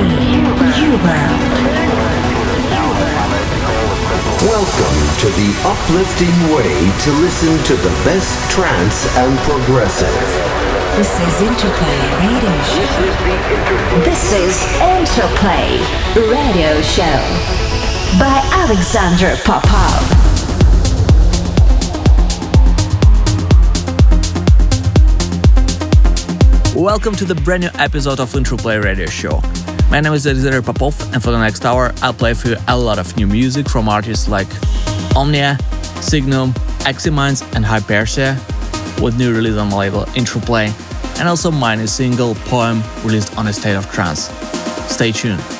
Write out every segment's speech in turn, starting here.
Huber. Welcome to the uplifting way to listen to the best trance and progressive. This is Interplay Radio Show. This is Interplay Radio Show by Alexander Popov. Welcome to the brand new episode of Interplay Radio Show. My name is Alexander Popov, and for the next hour, I'll play for you a lot of new music from artists like Omnia, Signum, Eximinds, and Hypersia, with new release on my label Interplay, and also my new single Poem released on a state of trance. Stay tuned.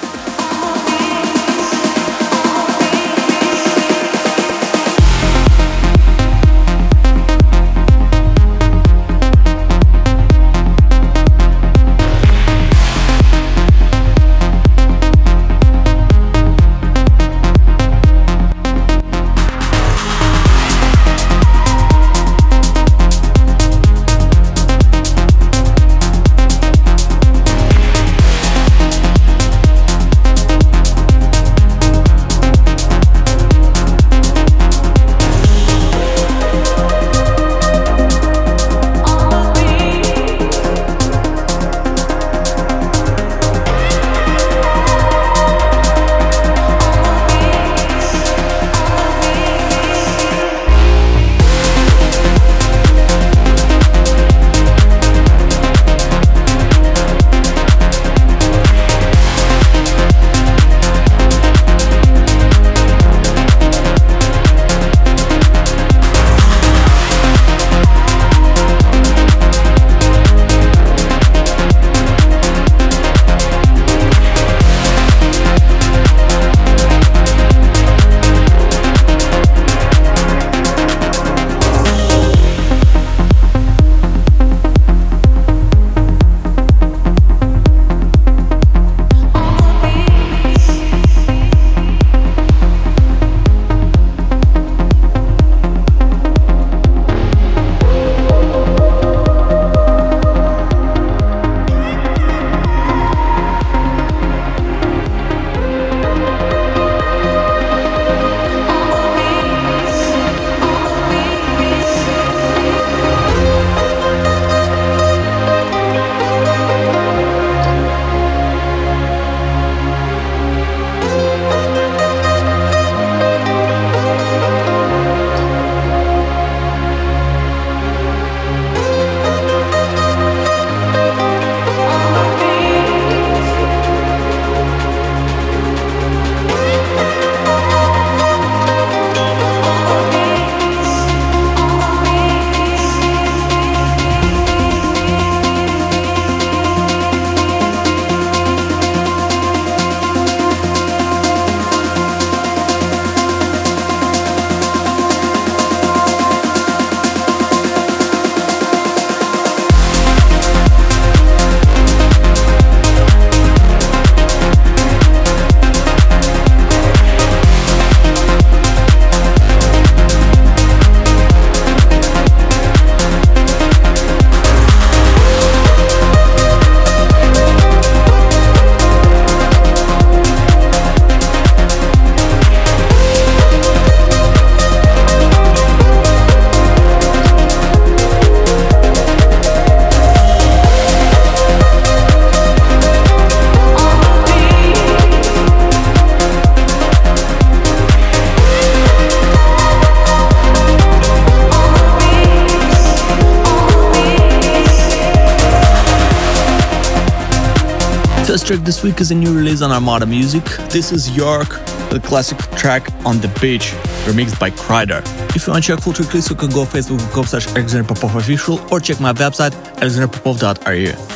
This week is a new release on Armada Music. This is York, the classic track On the Beach, remixed by Kryder. If you want to check full track list, you can go facebook.com slash Alexander Popov official or check my website alexanderpopov.ru.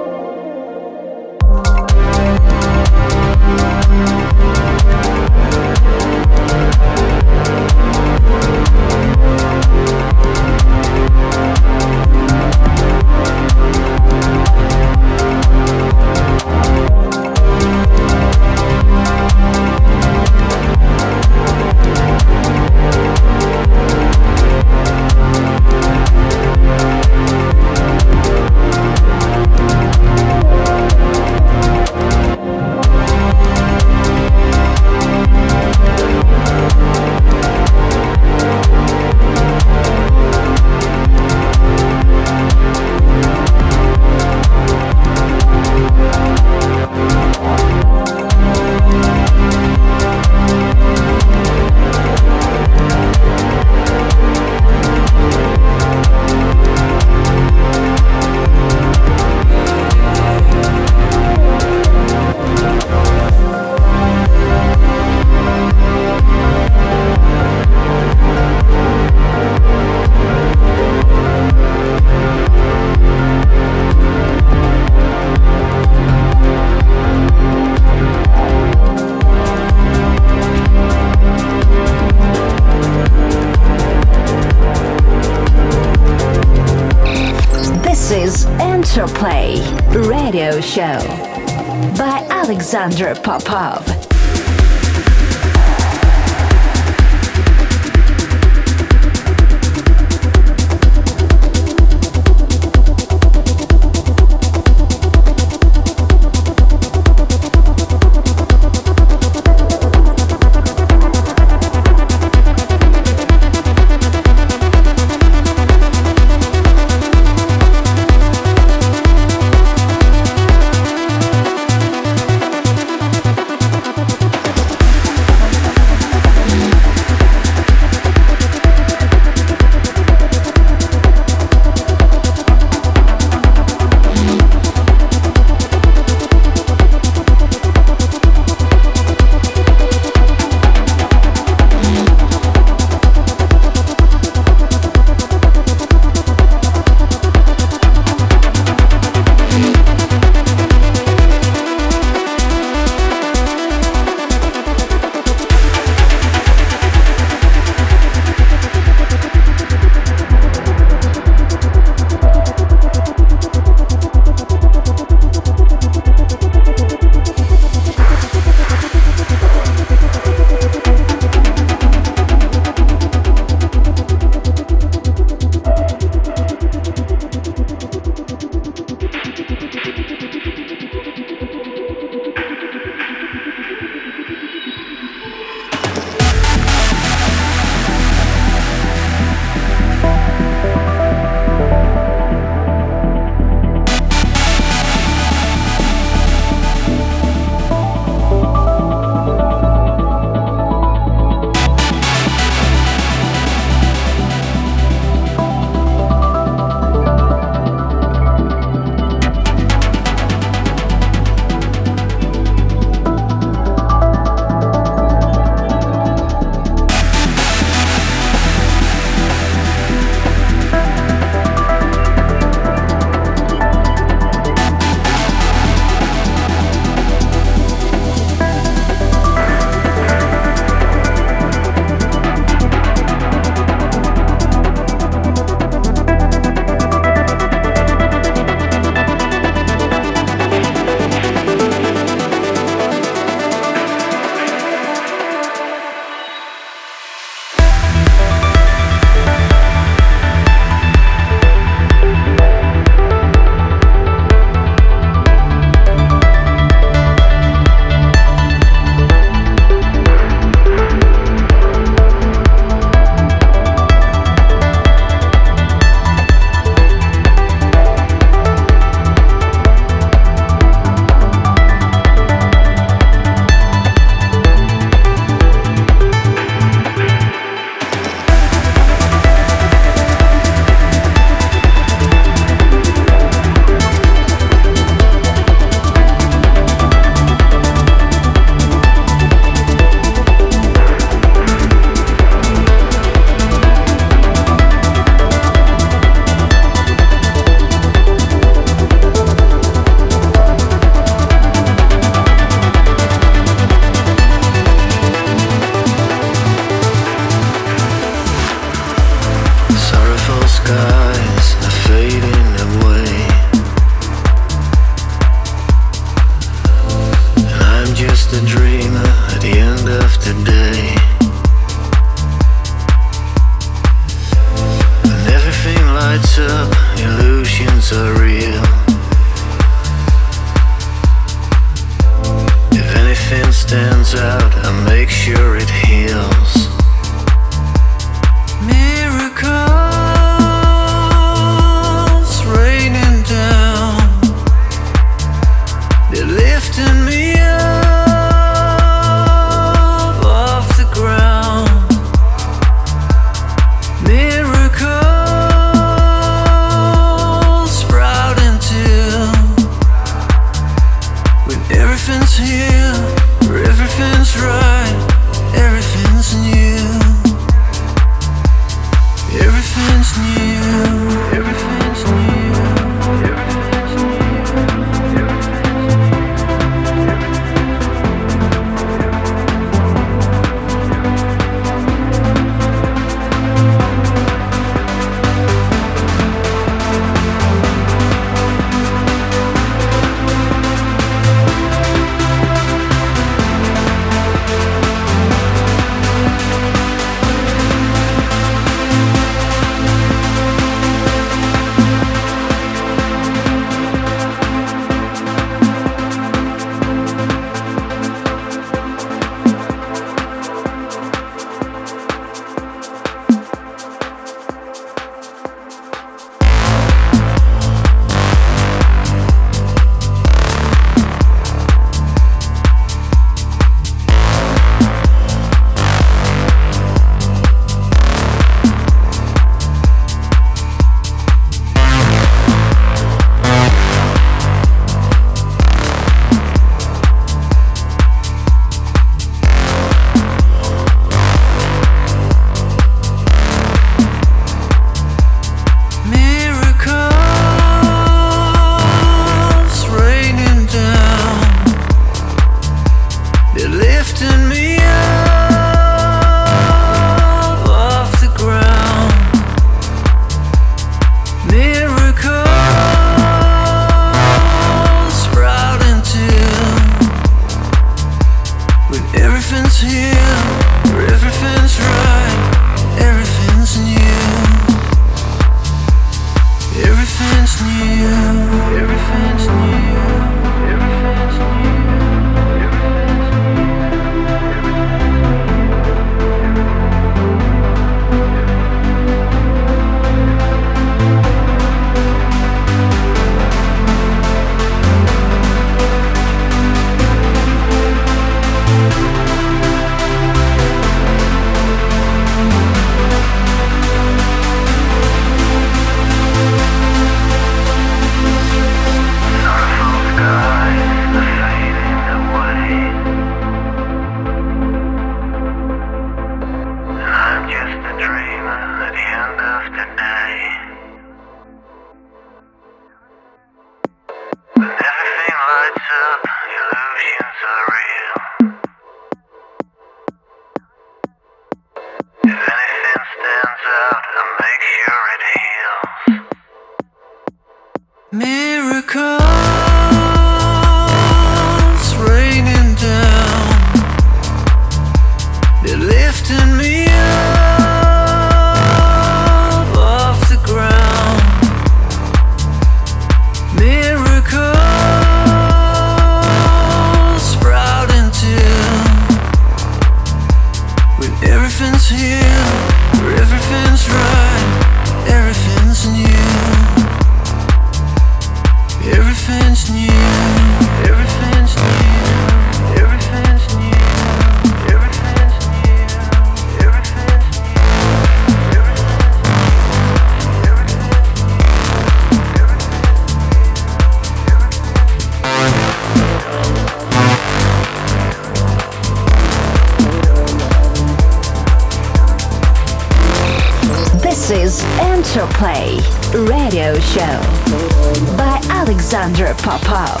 so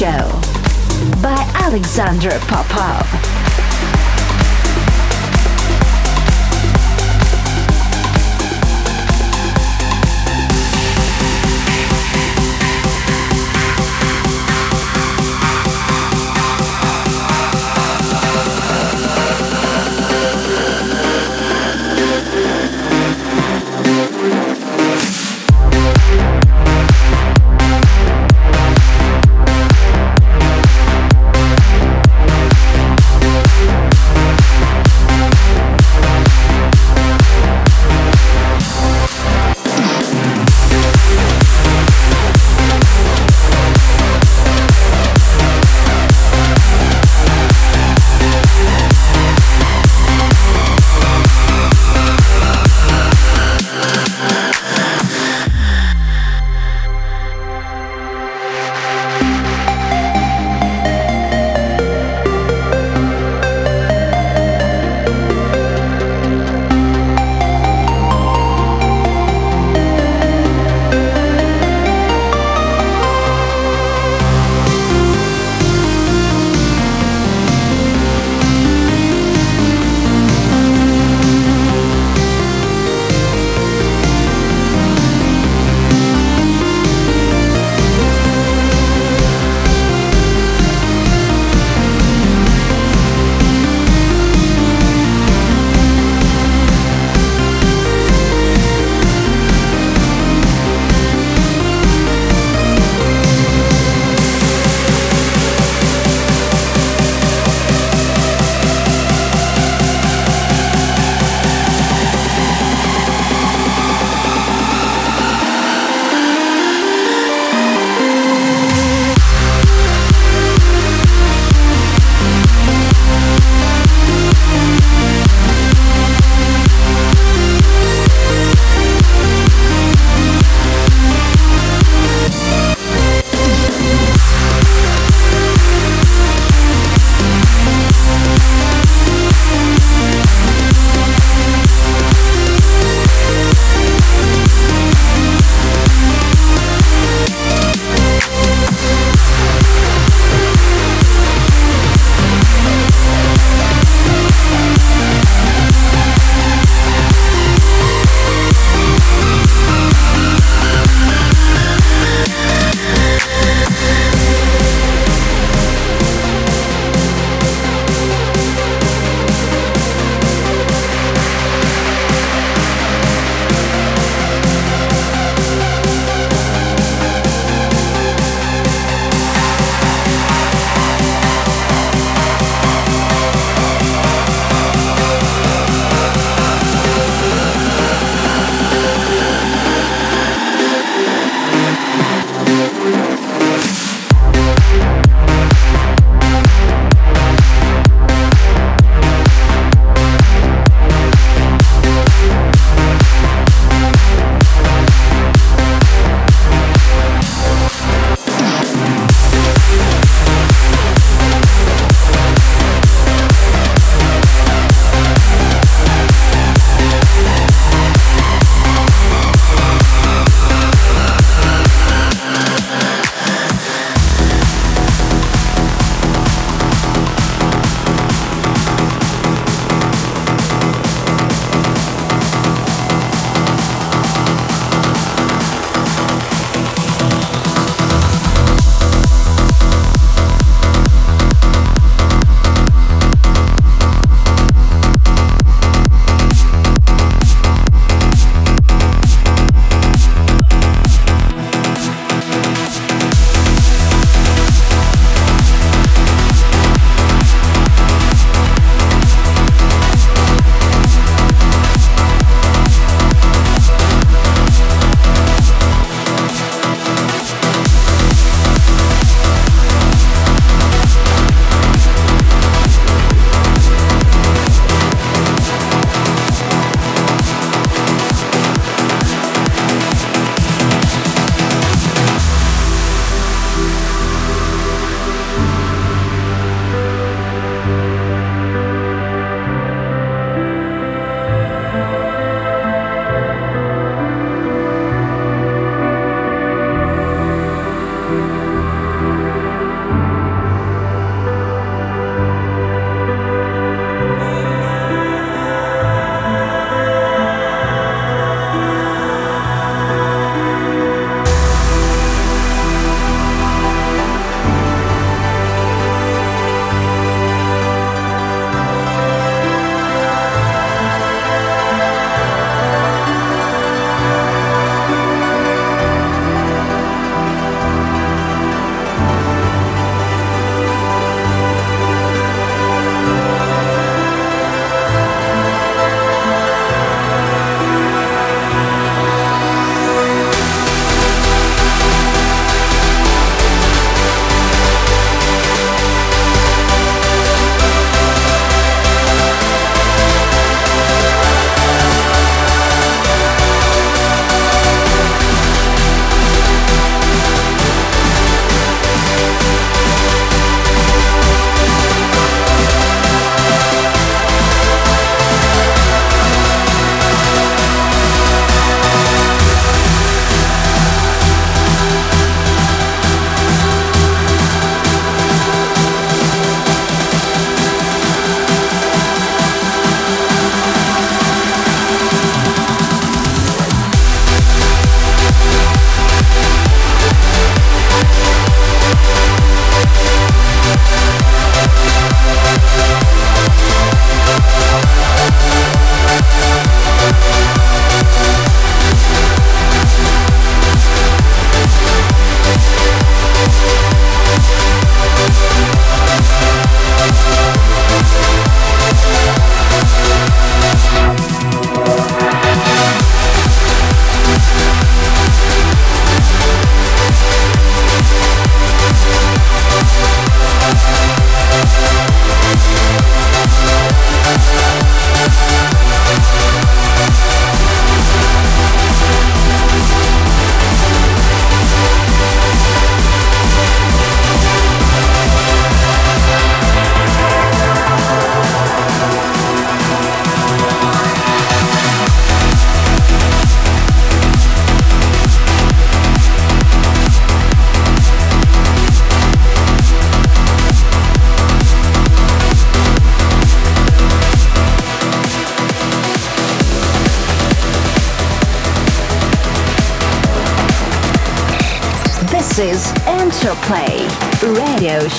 Show by Alexander Popov.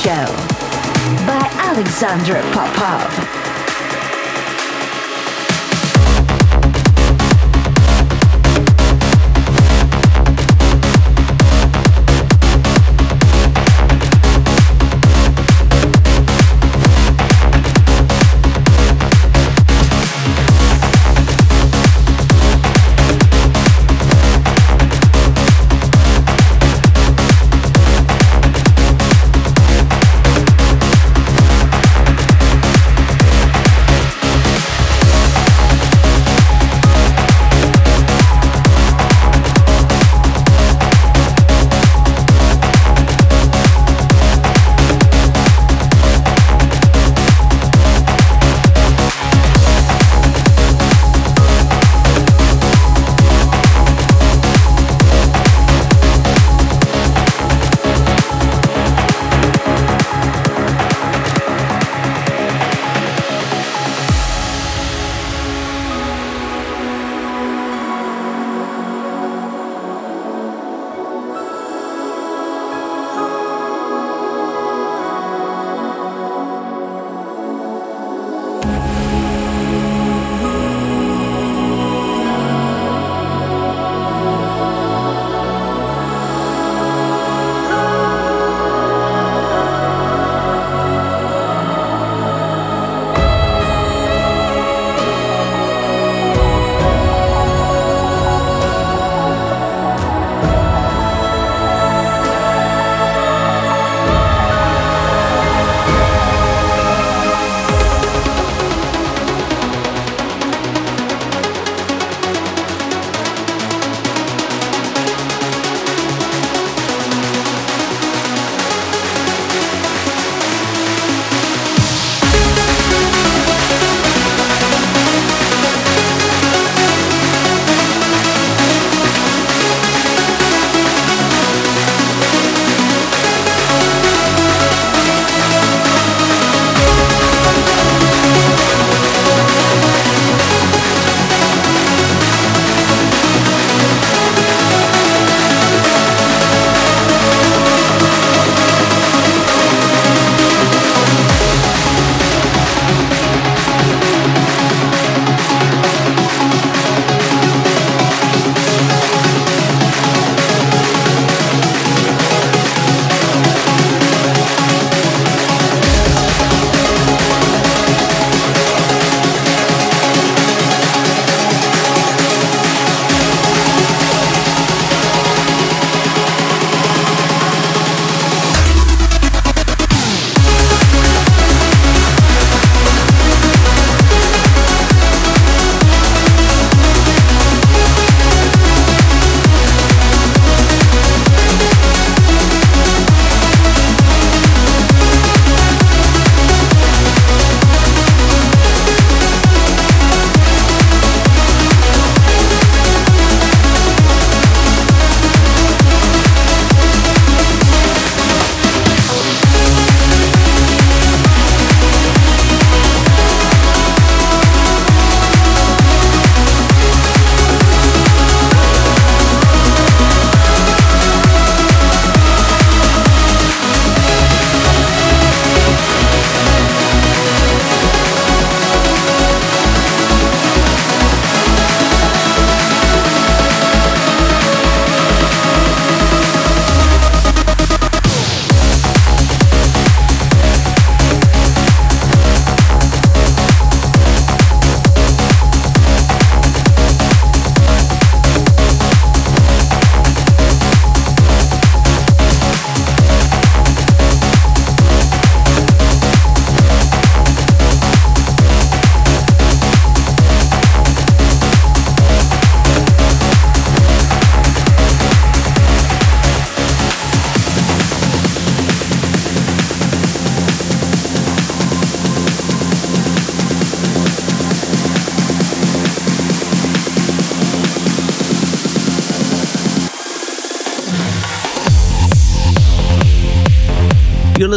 Show by Alexander Popov.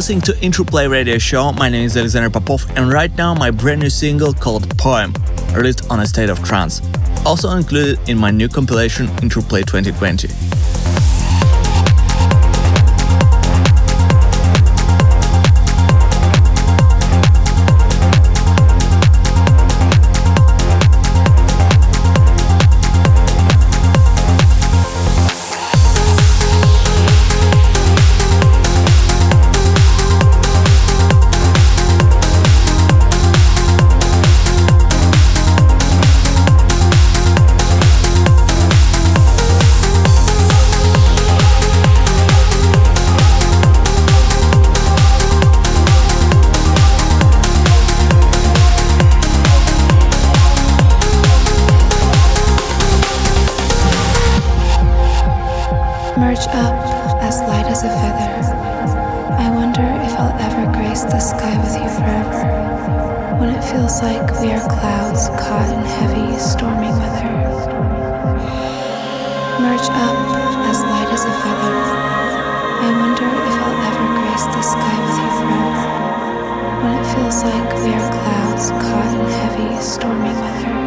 Listening to Interplay Radio Show. My name is Alexander Popov, and right now my brand new single called Poem, released on a state of trance, also included in my new compilation Interplay 2020. emerge up as light as a feather. I wonder if I'll ever grace the sky with you forever. When it feels like we are clouds caught in heavy, stormy weather. Merge up as light as a feather. I wonder if I'll ever grace the sky with you forever. When it feels like we are clouds caught in heavy, stormy weather.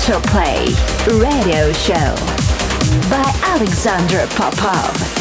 Interplay Radio Show by Alexander Popov.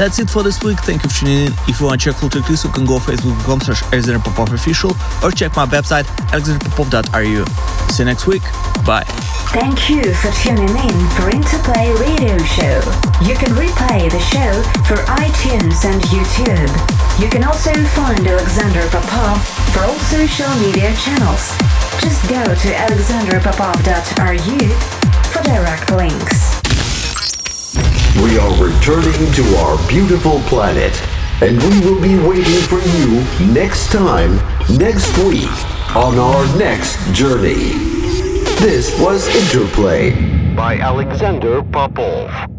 That's it for this week. Thank you for tuning in. If you want to check full track list, you can go to facebook.com slash official or check my website alexanderpopov.ru. See you next week. Bye. Thank you for tuning in for Interplay Radio Show. You can replay the show for iTunes and YouTube. You can also find Alexander Popov for all social media channels. Just go to alexanderpopov.ru for direct links. We are returning to our beautiful planet, and we will be waiting for you next time, next week, on our next journey. This was Interplay by Alexander Popov.